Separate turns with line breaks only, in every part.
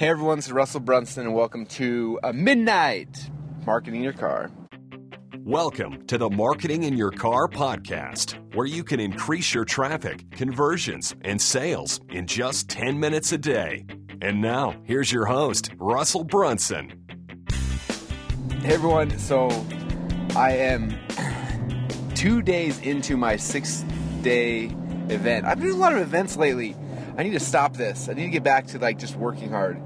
Hey everyone, it's Russell Brunson, and welcome to a Midnight Marketing Your Car.
Welcome to the Marketing in Your Car podcast, where you can increase your traffic, conversions, and sales in just 10 minutes a day. And now, here's your host, Russell Brunson.
Hey everyone, so I am two days into my six day event. I've been doing a lot of events lately. I need to stop this. I need to get back to like just working hard.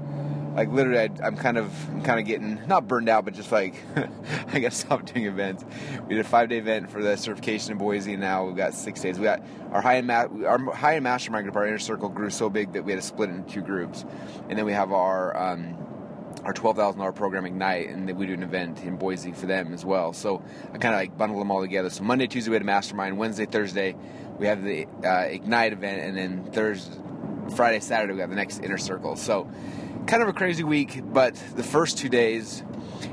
Like literally, I, am kind of, I'm kind of getting not burned out, but just like I got to stop doing events. We did a five day event for the certification in Boise, and now we've got six days. We got our high end, ma- our high end mastermind group, our inner circle grew so big that we had to split it into two groups, and then we have our um, our twelve thousand dollar program Ignite, and then we do an event in Boise for them as well. So I kind of like bundle them all together. So Monday, Tuesday we had a mastermind. Wednesday, Thursday we have the uh, Ignite event, and then Thursday, Friday, Saturday we have the next inner circle. So kind of a crazy week, but the first two days,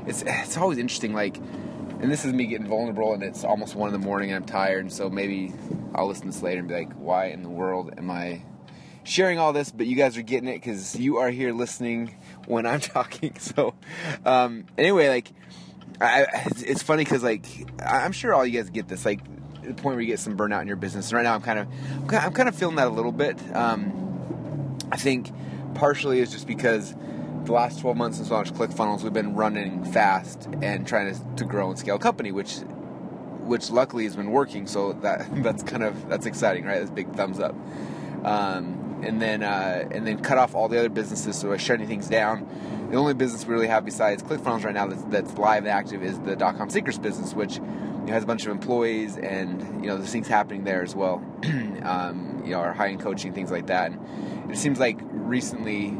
it's it's always interesting. Like, and this is me getting vulnerable, and it's almost one in the morning, and I'm tired, and so maybe I'll listen to this later and be like, why in the world am I sharing all this? But you guys are getting it because you are here listening when I'm talking. So, um, anyway, like, I, it's funny because like I'm sure all you guys get this, like the point where you get some burnout in your business. And right now, I'm kind of I'm kind of feeling that a little bit. Um, I think partially is just because the last 12 months since launched ClickFunnels, we've been running fast and trying to, to grow and scale company, which which luckily has been working. So that that's kind of that's exciting, right? That's big thumbs up. Um, and then uh, and then cut off all the other businesses, so we're shutting things down. The only business we really have besides ClickFunnels right now that's, that's live and active is DotComSecrets business, which you know, has a bunch of employees and you know there's things happening there as well. um, you know, our high end coaching things like that. And it seems like recently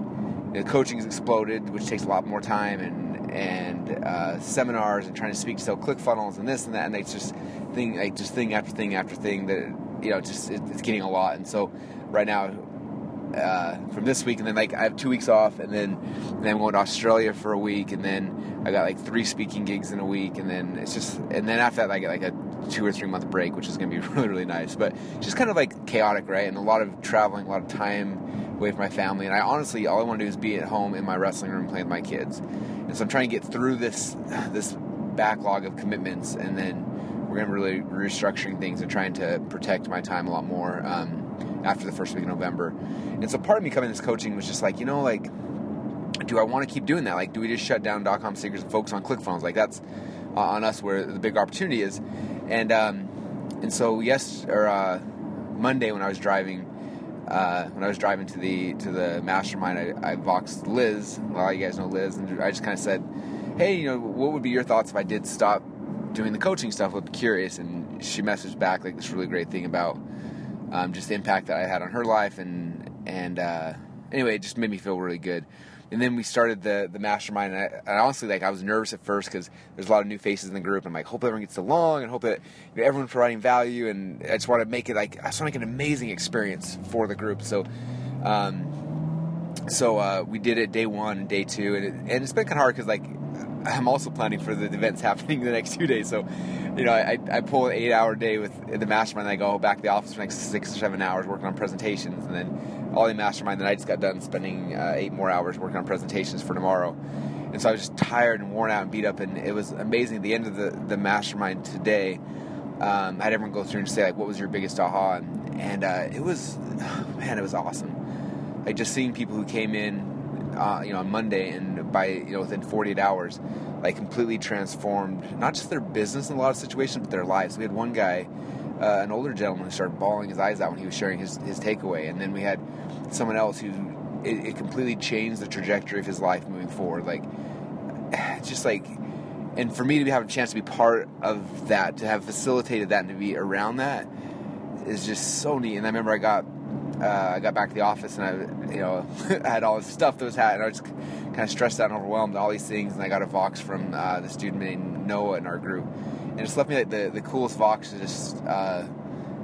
the coaching has exploded, which takes a lot more time and and uh, seminars and trying to speak to sell ClickFunnels and this and that, and it's just thing like just thing after thing after thing that you know just it, it's getting a lot. And so right now uh, from this week, and then like I have two weeks off, and then and then I'm going to Australia for a week, and then I got like three speaking gigs in a week, and then it's just and then after that I get like a two or three month break, which is going to be really really nice, but just kind of like chaotic, right? And a lot of traveling, a lot of time away from my family, and I honestly all I want to do is be at home in my wrestling room playing with my kids, and so I'm trying to get through this this backlog of commitments, and then we're going to really restructuring things and trying to protect my time a lot more. Um, after the first week of November. And so part of me coming to this coaching was just like, you know, like, do I want to keep doing that? Like, do we just shut down DotComSecrets and focus on ClickFunnels? Like, that's uh, on us where the big opportunity is. And um, and so yes, or uh, Monday when I was driving, uh, when I was driving to the to the mastermind, I, I voxed Liz. Well, you guys know Liz, and I just kind of said, hey, you know, what would be your thoughts if I did stop doing the coaching stuff? Be curious. And she messaged back like this really great thing about um, just the impact that I had on her life, and and uh, anyway, it just made me feel really good. And then we started the the mastermind, and, I, and honestly, like I was nervous at first because there's a lot of new faces in the group. And I'm like, hope everyone gets along, and hope that you know, everyone's providing value. And I just want to make it like I just want to make an amazing experience for the group. So. Um, so uh, we did it day one and day two, and, it, and it's been kind of hard because like I'm also planning for the events happening the next two days. So, you know, I, I pull an eight hour day with the mastermind, I go back to the office for next six or seven hours working on presentations, and then all the mastermind. Then I just got done spending uh, eight more hours working on presentations for tomorrow. And so I was just tired and worn out and beat up, and it was amazing. At the end of the, the mastermind today, um, I had everyone go through and say like, "What was your biggest aha?" And, and uh, it was, man, it was awesome. Like just seeing people who came in uh, you know, on Monday, and by you know within 48 hours, like completely transformed not just their business in a lot of situations, but their lives. We had one guy, uh, an older gentleman, who started bawling his eyes out when he was sharing his his takeaway, and then we had someone else who it, it completely changed the trajectory of his life moving forward. Like, just like, and for me to have a chance to be part of that, to have facilitated that, and to be around that is just so neat. And I remember I got uh, I got back to the office and I, you know, had all this stuff that was happening. I was kind of stressed out and overwhelmed, all these things. And I got a Vox from uh, dude named Noah in our group, and it just left me like the, the coolest Vox, just uh,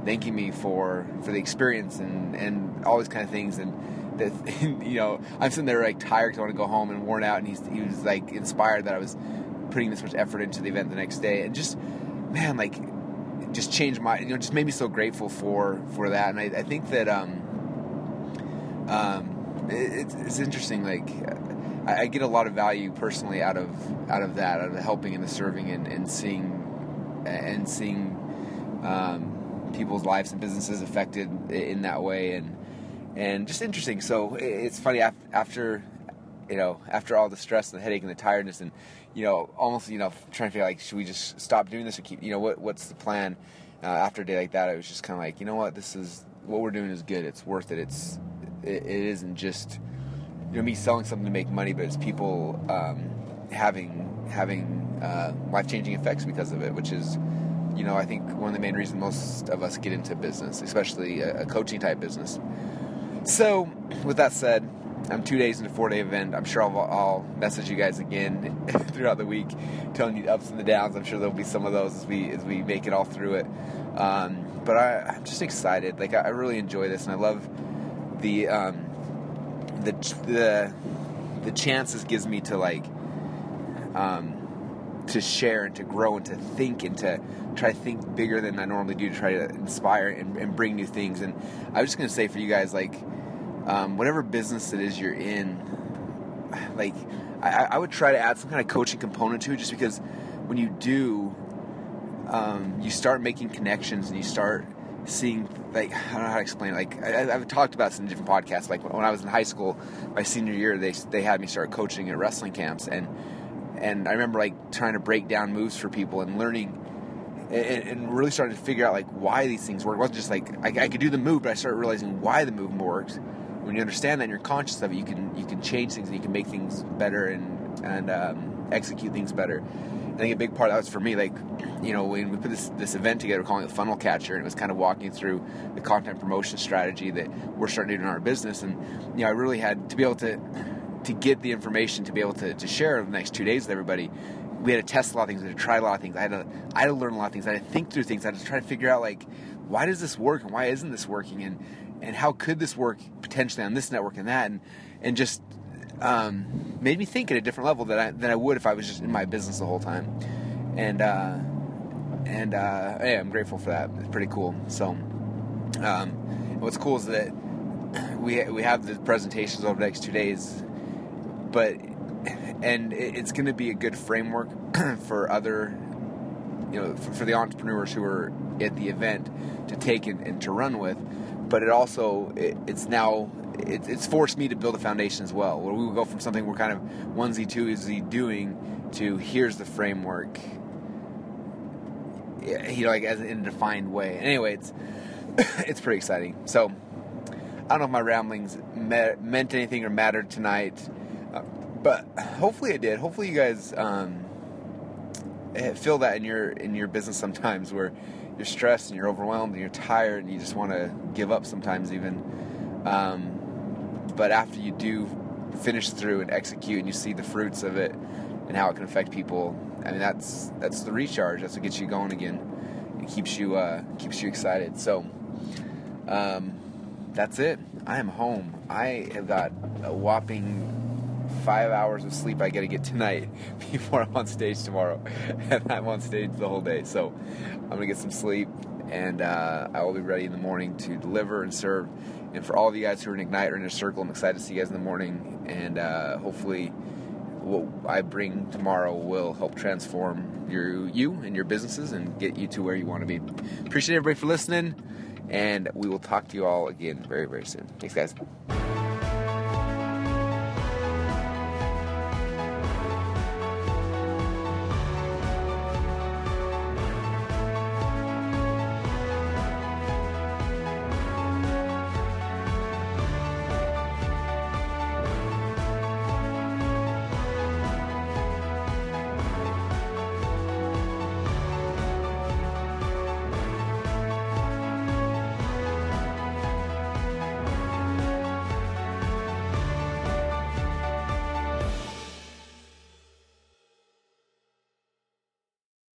thanking me for for the experience and and all these kind of things. And that, you know, I'm sitting there like tired because I want to go home and worn out. And he's he was like inspired that I was putting this much effort into the event the next day, and just man, like just changed my you know just made me so grateful for for that and I, I think that um, um, it, it's, it's interesting. Like I, I get a lot of value personally out of out of that, out of helping and the serving and, and seeing and seeing um, people's lives and businesses affected in that way, and and just interesting. So it's funny after you know after all the stress and the headache and the tiredness and you know almost you know trying to figure like should we just stop doing this or keep you know what what's the plan uh, after a day like that? I was just kind of like you know what this is what we're doing is good. It's worth it. It's it, it isn't just you know me selling something to make money, but it's people um, having having uh, life changing effects because of it, which is you know I think one of the main reasons most of us get into business, especially a, a coaching type business. So with that said. I'm two days into a four day event. I'm sure I'll, I'll, message you guys again throughout the week, telling you the ups and the downs. I'm sure there'll be some of those as we as we make it all through it. Um, but I, am just excited. Like I, I, really enjoy this, and I love the um, the the the chances gives me to like um, to share and to grow and to think and to try to think bigger than I normally do to try to inspire and, and bring new things. And I was just gonna say for you guys, like um, whatever business it is you're in, like I, I, would try to add some kind of coaching component to it, just because when you do, um, you start making connections and you start seeing like I don't know how to explain. It. Like I, have talked about this in different podcasts. Like when I was in high school, my senior year, they they had me start coaching at wrestling camps, and and I remember like trying to break down moves for people and learning. And, really starting to figure out like why these things work. It wasn't just like I, I could do the move, but I started realizing why the move works. When you understand that and you're conscious of it, you can you can change things and you can make things better and and um, execute things better. I think a big part of that was for me, like, you know, when we put this, this event together, calling it Funnel Catcher, and it was kind of walking through the content promotion strategy that we're starting to do in our business. And, you know, I really had to be able to to get the information to be able to, to share the next two days with everybody. We had to test a lot of things, we had to try a lot of things. I had to I had to learn a lot of things. I had to think through things. I had to try to figure out like why does this work and why isn't this working and and how could this work potentially on this network and that and and just um, made me think at a different level than I, than I would if I was just in my business the whole time. And uh, and uh, yeah, I'm grateful for that. It's pretty cool. So, um, what's cool is that we we have the presentations over the next two days, but and it's going to be a good framework for other, you know, for, for, the entrepreneurs who are at the event to take and, and to run with. But it also it, it's now it, it's forced me to build a foundation as well, where we go from something we're kind of onesie twosie doing to here's the framework, you know, like as in a defined way. Anyway, it's it's pretty exciting. So I don't know if my ramblings me- meant anything or mattered tonight, uh, but hopefully it did. Hopefully you guys um, feel that in your in your business sometimes, where you're stressed and you're overwhelmed and you're tired and you just want to give up sometimes even. Um, but after you do finish through and execute and you see the fruits of it and how it can affect people, I mean that's that's the recharge. That's what gets you going again. It keeps you uh, keeps you excited. So um, that's it. I am home. I have got a whopping five hours of sleep I got to get tonight before I'm on stage tomorrow, and I'm on stage the whole day. So I'm gonna get some sleep, and uh, I will be ready in the morning to deliver and serve and for all of you guys who are in Ignite or inner circle, I'm excited to see you guys in the morning. And uh, hopefully, what I bring tomorrow will help transform your you and your businesses and get you to where you want to be. Appreciate everybody for listening, and we will talk to you all again very, very soon. Thanks, guys.